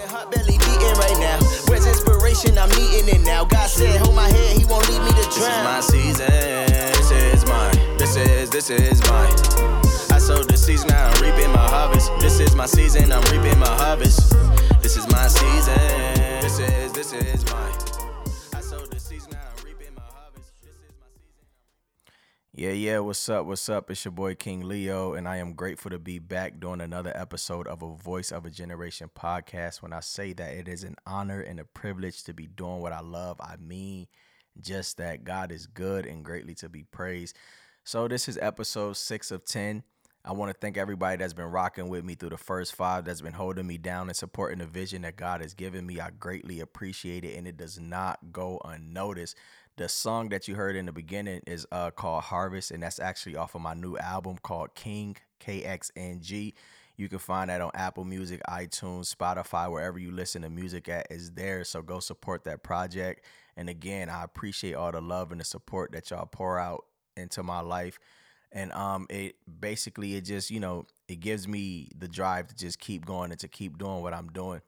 Heart belly beating right now. Where's inspiration? I'm needing it now. God said, hold my head, he won't leave me to drown. This is my season. This is mine. This is, this is mine. I sowed the season, now I'm reaping my harvest. This is my season, I'm reaping my harvest. This is my season. This is, this is mine. Yeah, yeah, what's up? What's up? It's your boy King Leo, and I am grateful to be back doing another episode of a Voice of a Generation podcast. When I say that it is an honor and a privilege to be doing what I love, I mean just that God is good and greatly to be praised. So, this is episode six of 10. I want to thank everybody that's been rocking with me through the first five, that's been holding me down and supporting the vision that God has given me. I greatly appreciate it, and it does not go unnoticed. The song that you heard in the beginning is uh, called Harvest, and that's actually off of my new album called King KXNG. You can find that on Apple Music, iTunes, Spotify, wherever you listen to music at is there. So go support that project. And again, I appreciate all the love and the support that y'all pour out into my life. And um it basically it just, you know, it gives me the drive to just keep going and to keep doing what I'm doing.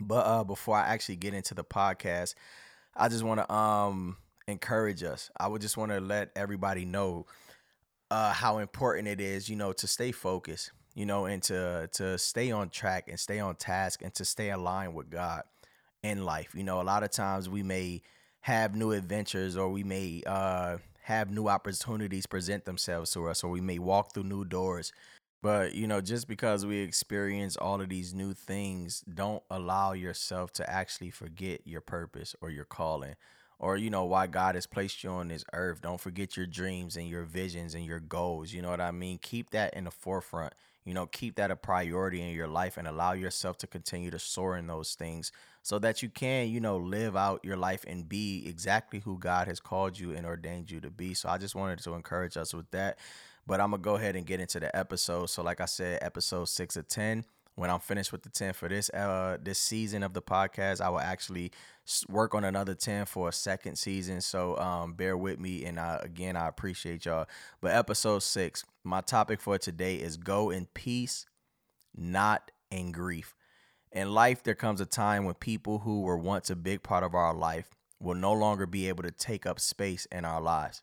But uh before I actually get into the podcast, I just want to um encourage us. I would just want to let everybody know uh how important it is, you know, to stay focused, you know, and to to stay on track and stay on task and to stay aligned with God in life. You know, a lot of times we may have new adventures or we may uh have new opportunities present themselves to us or we may walk through new doors. But, you know, just because we experience all of these new things, don't allow yourself to actually forget your purpose or your calling or, you know, why God has placed you on this earth. Don't forget your dreams and your visions and your goals. You know what I mean? Keep that in the forefront. You know, keep that a priority in your life and allow yourself to continue to soar in those things so that you can, you know, live out your life and be exactly who God has called you and ordained you to be. So I just wanted to encourage us with that. But I'm going to go ahead and get into the episode. So like I said, episode 6 of 10 when I'm finished with the 10 for this uh this season of the podcast, I will actually work on another 10 for a second season. So um bear with me and I, again I appreciate y'all. But episode 6, my topic for today is go in peace, not in grief. In life there comes a time when people who were once a big part of our life will no longer be able to take up space in our lives.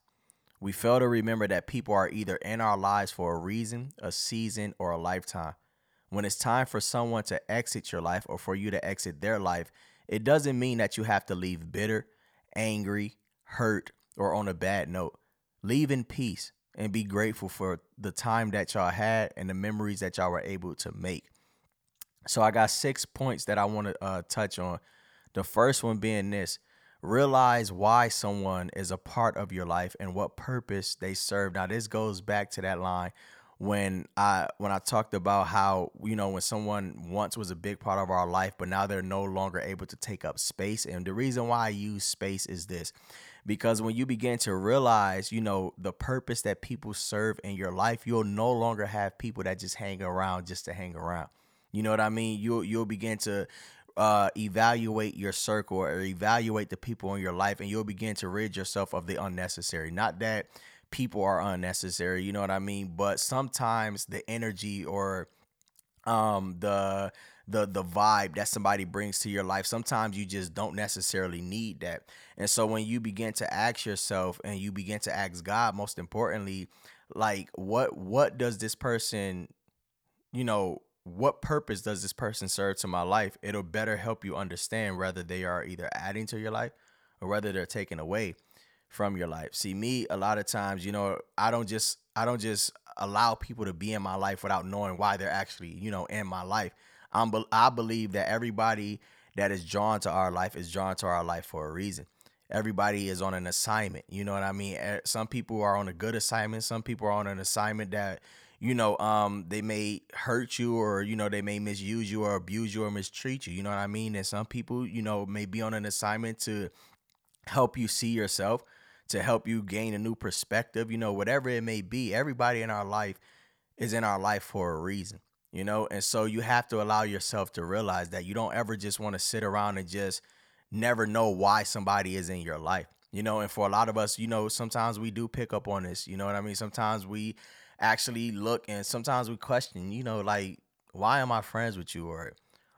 We fail to remember that people are either in our lives for a reason, a season, or a lifetime. When it's time for someone to exit your life or for you to exit their life, it doesn't mean that you have to leave bitter, angry, hurt, or on a bad note. Leave in peace and be grateful for the time that y'all had and the memories that y'all were able to make. So I got six points that I want to uh, touch on. The first one being this realize why someone is a part of your life and what purpose they serve. Now, this goes back to that line when I when I talked about how you know when someone once was a big part of our life but now they're no longer able to take up space. And the reason why I use space is this because when you begin to realize you know the purpose that people serve in your life you'll no longer have people that just hang around just to hang around. You know what I mean? You'll you'll begin to uh, evaluate your circle or evaluate the people in your life and you'll begin to rid yourself of the unnecessary. Not that people are unnecessary you know what i mean? But sometimes the energy or um the the the vibe that somebody brings to your life sometimes you just don't necessarily need that. And so when you begin to ask yourself and you begin to ask god most importantly like what what does this person you know what purpose does this person serve to my life? It'll better help you understand whether they are either adding to your life or whether they're taking away from your life. See me a lot of times, you know, I don't just I don't just allow people to be in my life without knowing why they're actually, you know, in my life. I'm I believe that everybody that is drawn to our life is drawn to our life for a reason. Everybody is on an assignment. You know what I mean? Some people are on a good assignment. Some people are on an assignment that, you know, um, they may hurt you or, you know, they may misuse you or abuse you or mistreat you. You know what I mean? And some people, you know, may be on an assignment to help you see yourself to help you gain a new perspective, you know, whatever it may be. Everybody in our life is in our life for a reason, you know, and so you have to allow yourself to realize that you don't ever just want to sit around and just never know why somebody is in your life, you know, and for a lot of us, you know, sometimes we do pick up on this, you know what I mean? Sometimes we actually look and sometimes we question, you know, like, why am I friends with you? Or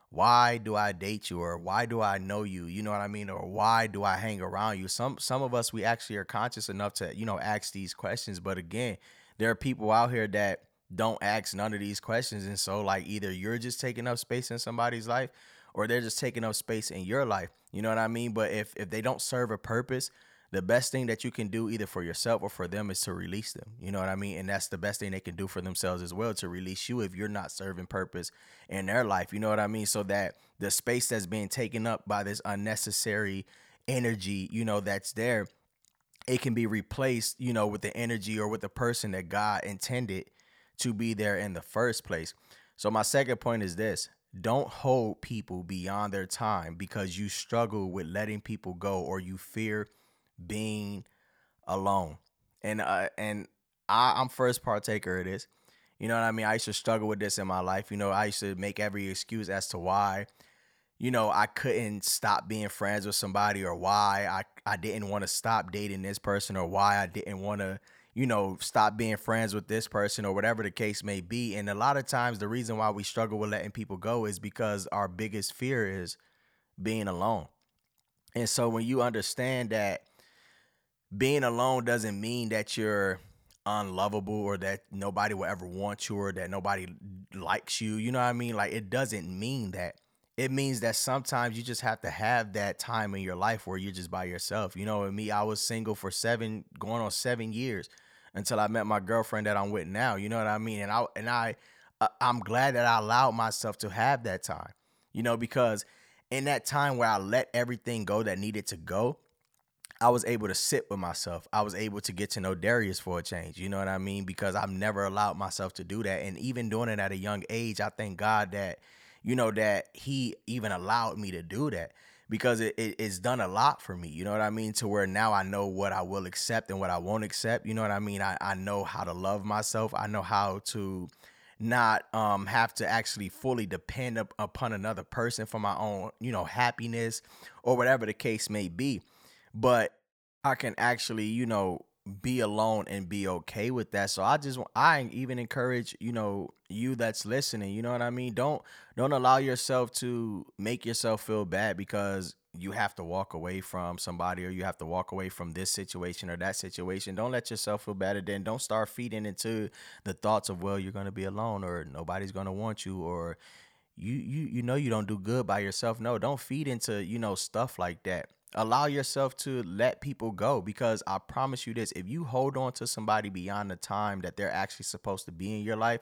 why do I date you or why do I know you? You know what I mean? Or why do I hang around you? Some some of us we actually are conscious enough to, you know, ask these questions, but again, there are people out here that don't ask none of these questions and so like either you're just taking up space in somebody's life or they're just taking up space in your life. You know what I mean? But if if they don't serve a purpose, the best thing that you can do either for yourself or for them is to release them. You know what I mean? And that's the best thing they can do for themselves as well to release you if you're not serving purpose in their life. You know what I mean? So that the space that's being taken up by this unnecessary energy, you know, that's there, it can be replaced, you know, with the energy or with the person that God intended to be there in the first place. So my second point is this don't hold people beyond their time because you struggle with letting people go or you fear being alone. And uh, and I, I'm first partaker of this. You know what I mean? I used to struggle with this in my life. You know, I used to make every excuse as to why, you know, I couldn't stop being friends with somebody or why I, I didn't want to stop dating this person or why I didn't want to, you know, stop being friends with this person or whatever the case may be. And a lot of times the reason why we struggle with letting people go is because our biggest fear is being alone. And so when you understand that being alone doesn't mean that you're unlovable or that nobody will ever want you or that nobody likes you. You know what I mean? Like it doesn't mean that. It means that sometimes you just have to have that time in your life where you're just by yourself. You know, me, I was single for seven, going on seven years until I met my girlfriend that I'm with now. You know what I mean? And I and I, uh, I'm glad that I allowed myself to have that time. You know, because in that time where I let everything go that needed to go, I was able to sit with myself. I was able to get to know Darius for a change. You know what I mean? Because I've never allowed myself to do that. And even doing it at a young age, I thank God that, you know, that He even allowed me to do that because it, it, it's done a lot for me. You know what I mean? To where now I know what I will accept and what I won't accept. You know what I mean? I, I know how to love myself. I know how to not um have to actually fully depend up upon another person for my own, you know, happiness or whatever the case may be but I can actually, you know, be alone and be okay with that. So I just I even encourage, you know, you that's listening, you know what I mean? Don't don't allow yourself to make yourself feel bad because you have to walk away from somebody or you have to walk away from this situation or that situation. Don't let yourself feel bad then don't start feeding into the thoughts of well, you're going to be alone or nobody's going to want you or you you you know you don't do good by yourself. No, don't feed into, you know, stuff like that allow yourself to let people go because I promise you this if you hold on to somebody beyond the time that they're actually supposed to be in your life,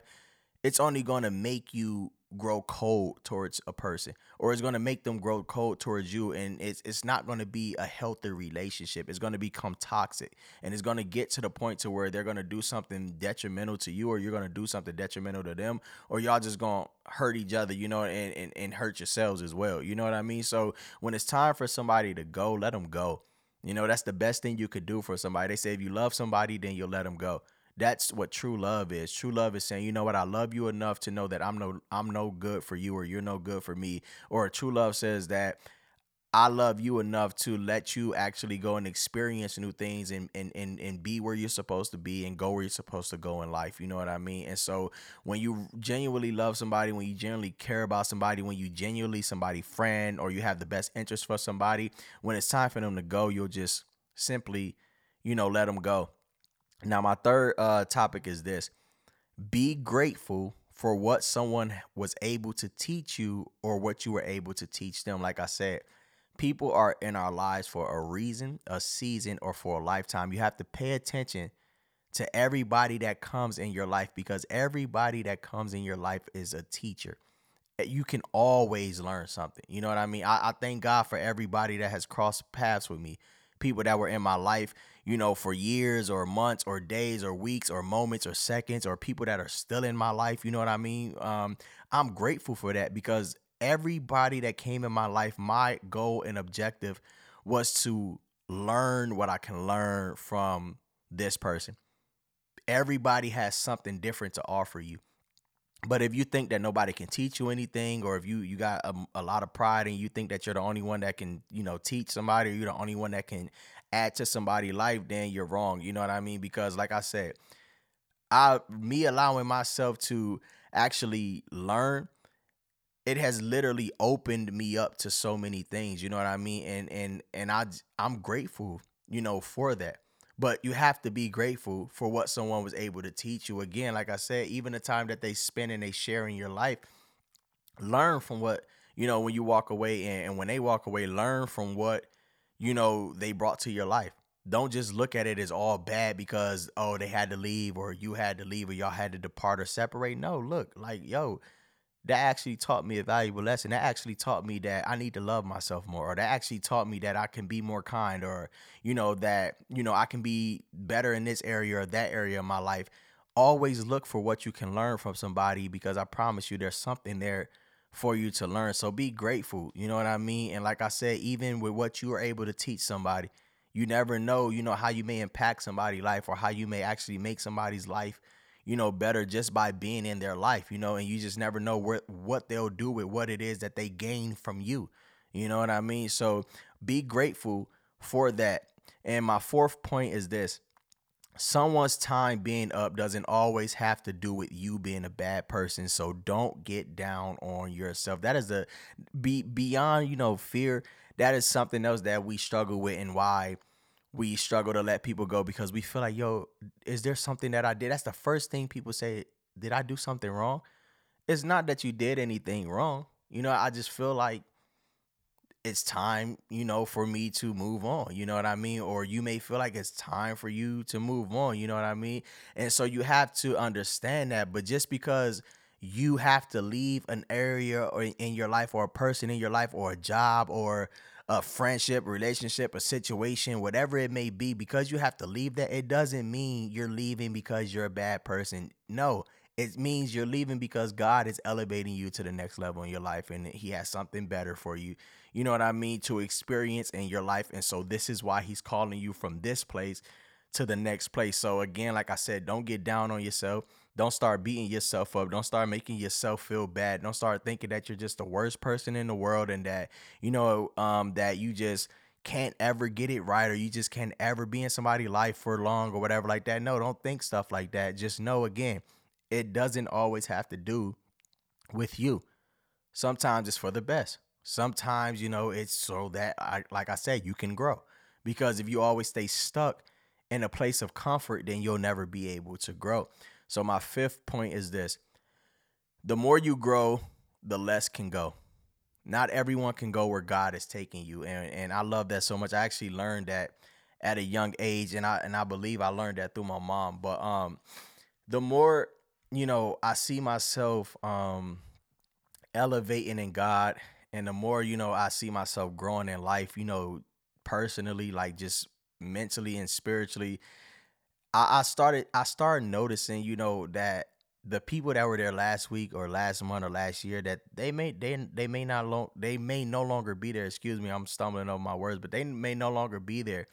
it's only going to make you grow cold towards a person or it's going to make them grow cold towards you and it's it's not going to be a healthy relationship. It's going to become toxic and it's going to get to the point to where they're going to do something detrimental to you or you're going to do something detrimental to them or y'all just going to hurt each other you know and, and and hurt yourselves as well you know what i mean? So when it's time for somebody to go let them go. You know that's the best thing you could do for somebody. They say if you love somebody then you'll let them go that's what true love is. True love is saying, you know what, I love you enough to know that I'm no I'm no good for you or you're no good for me. Or true love says that I love you enough to let you actually go and experience new things and, and and and be where you're supposed to be and go where you're supposed to go in life. You know what I mean? And so when you genuinely love somebody, when you genuinely care about somebody, when you genuinely somebody friend or you have the best interest for somebody, when it's time for them to go, you'll just simply, you know, let them go. Now, my third uh, topic is this be grateful for what someone was able to teach you or what you were able to teach them. Like I said, people are in our lives for a reason, a season, or for a lifetime. You have to pay attention to everybody that comes in your life because everybody that comes in your life is a teacher. You can always learn something. You know what I mean? I, I thank God for everybody that has crossed paths with me, people that were in my life you know, for years or months or days or weeks or moments or seconds or people that are still in my life. You know what I mean? Um, I'm grateful for that because everybody that came in my life, my goal and objective was to learn what I can learn from this person. Everybody has something different to offer you. But if you think that nobody can teach you anything, or if you you got a, a, lot of pride and you think that you're the only one that can, you know, teach somebody, or you're the only one that can add to somebody's life, then you're wrong. You know what I mean? Because like I said, I me allowing myself to actually learn it has literally opened me up to so many things you know what i mean and and and i i'm grateful you know for that but you have to be grateful for what someone was able to teach you again like i said even the time that they spend and they share in your life learn from what you know when you walk away and, and when they walk away learn from what you know they brought to your life don't just look at it as all bad because oh they had to leave or you had to leave or y'all had to depart or separate no look like yo that actually taught me a valuable lesson. That actually taught me that I need to love myself more, or that actually taught me that I can be more kind, or you know that you know I can be better in this area or that area of my life. Always look for what you can learn from somebody because I promise you, there's something there for you to learn. So be grateful. You know what I mean? And like I said, even with what you are able to teach somebody, you never know. You know how you may impact somebody's life or how you may actually make somebody's life you know, better just by being in their life, you know, and you just never know what what they'll do with what it is that they gain from you. You know what I mean? So be grateful for that. And my fourth point is this. Someone's time being up doesn't always have to do with you being a bad person. So don't get down on yourself. That is a be beyond, you know, fear. That is something else that we struggle with and why we struggle to let people go because we feel like, yo, is there something that I did? That's the first thing people say. Did I do something wrong? It's not that you did anything wrong. You know, I just feel like it's time, you know, for me to move on. You know what I mean? Or you may feel like it's time for you to move on. You know what I mean? And so you have to understand that. But just because you have to leave an area or in your life or a person in your life or a job or a friendship, relationship, a situation, whatever it may be, because you have to leave that, it doesn't mean you're leaving because you're a bad person. No, it means you're leaving because God is elevating you to the next level in your life and He has something better for you. You know what I mean? To experience in your life. And so this is why He's calling you from this place to the next place. So again, like I said, don't get down on yourself. Don't start beating yourself up. Don't start making yourself feel bad. Don't start thinking that you're just the worst person in the world and that, you know, um, that you just can't ever get it right or you just can't ever be in somebody's life for long or whatever like that. No, don't think stuff like that. Just know again, it doesn't always have to do with you. Sometimes it's for the best. Sometimes, you know, it's so that I like I said, you can grow. Because if you always stay stuck in a place of comfort, then you'll never be able to grow. So my fifth point is this. The more you grow, the less can go. Not everyone can go where God is taking you. And and I love that so much. I actually learned that at a young age and I and I believe I learned that through my mom. But um the more, you know, I see myself um elevating in God and the more, you know, I see myself growing in life, you know, personally, like just mentally and spiritually, I, I started I started noticing, you know, that the people that were there last week or last month or last year that they may they they may not long they may no longer be there. Excuse me, I'm stumbling over my words, but they may no longer be there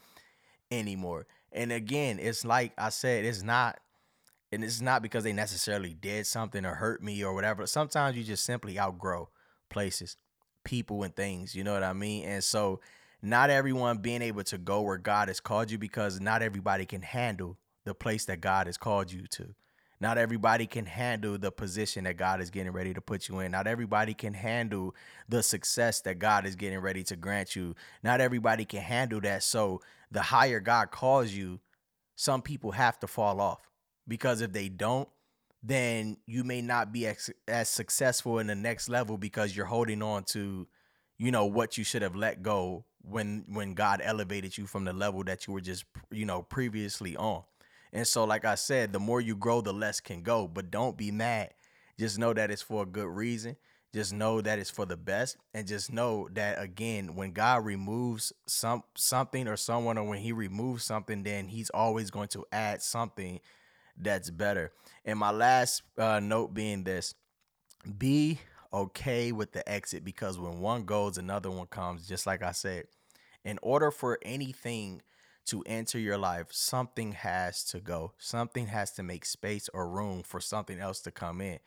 anymore. And again, it's like I said, it's not and it's not because they necessarily did something or hurt me or whatever. Sometimes you just simply outgrow places, people and things, you know what I mean? And so not everyone being able to go where God has called you because not everybody can handle the place that God has called you to. Not everybody can handle the position that God is getting ready to put you in. Not everybody can handle the success that God is getting ready to grant you. Not everybody can handle that. So, the higher God calls you, some people have to fall off because if they don't, then you may not be as, as successful in the next level because you're holding on to, you know, what you should have let go when when God elevated you from the level that you were just, you know, previously on. And so, like I said, the more you grow, the less can go. But don't be mad. Just know that it's for a good reason. Just know that it's for the best. And just know that again, when God removes some something or someone, or when He removes something, then He's always going to add something that's better. And my last uh, note being this: be okay with the exit because when one goes, another one comes. Just like I said, in order for anything to enter your life, something has to go. Something has to make space or room for something else to come in.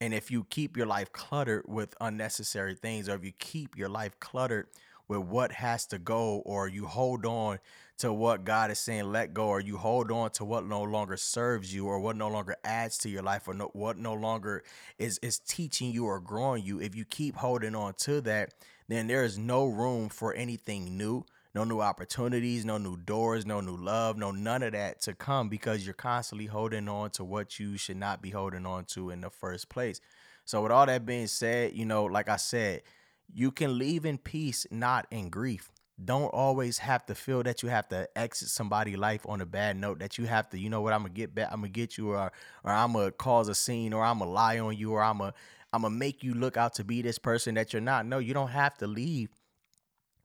And if you keep your life cluttered with unnecessary things, or if you keep your life cluttered with what has to go, or you hold on to what God is saying, let go, or you hold on to what no longer serves you, or what no longer adds to your life, or no, what no longer is is teaching you or growing you. If you keep holding on to that, then there is no room for anything new no new opportunities, no new doors, no new love, no none of that to come because you're constantly holding on to what you should not be holding on to in the first place. So, with all that being said, you know, like I said, you can leave in peace, not in grief. Don't always have to feel that you have to exit somebody's life on a bad note. That you have to, you know what, I'm gonna get back, I'm gonna get you, or or I'm gonna cause a scene, or I'm gonna lie on you, or I'm gonna I'm gonna make you look out to be this person that you're not. No, you don't have to leave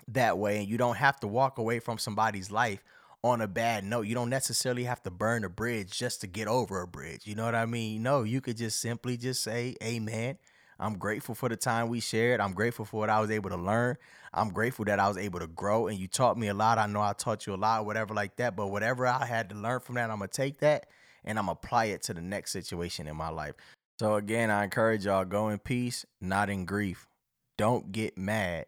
that way and you don't have to walk away from somebody's life on a bad note. You don't necessarily have to burn a bridge just to get over a bridge. You know what I mean? No, you could just simply just say, Amen. I'm grateful for the time we shared. I'm grateful for what I was able to learn. I'm grateful that I was able to grow and you taught me a lot. I know I taught you a lot, whatever like that. But whatever I had to learn from that, I'm gonna take that and I'm gonna apply it to the next situation in my life. So again, I encourage y'all go in peace, not in grief. Don't get mad,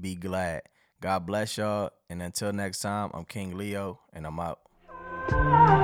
be glad. God bless y'all. And until next time, I'm King Leo, and I'm out.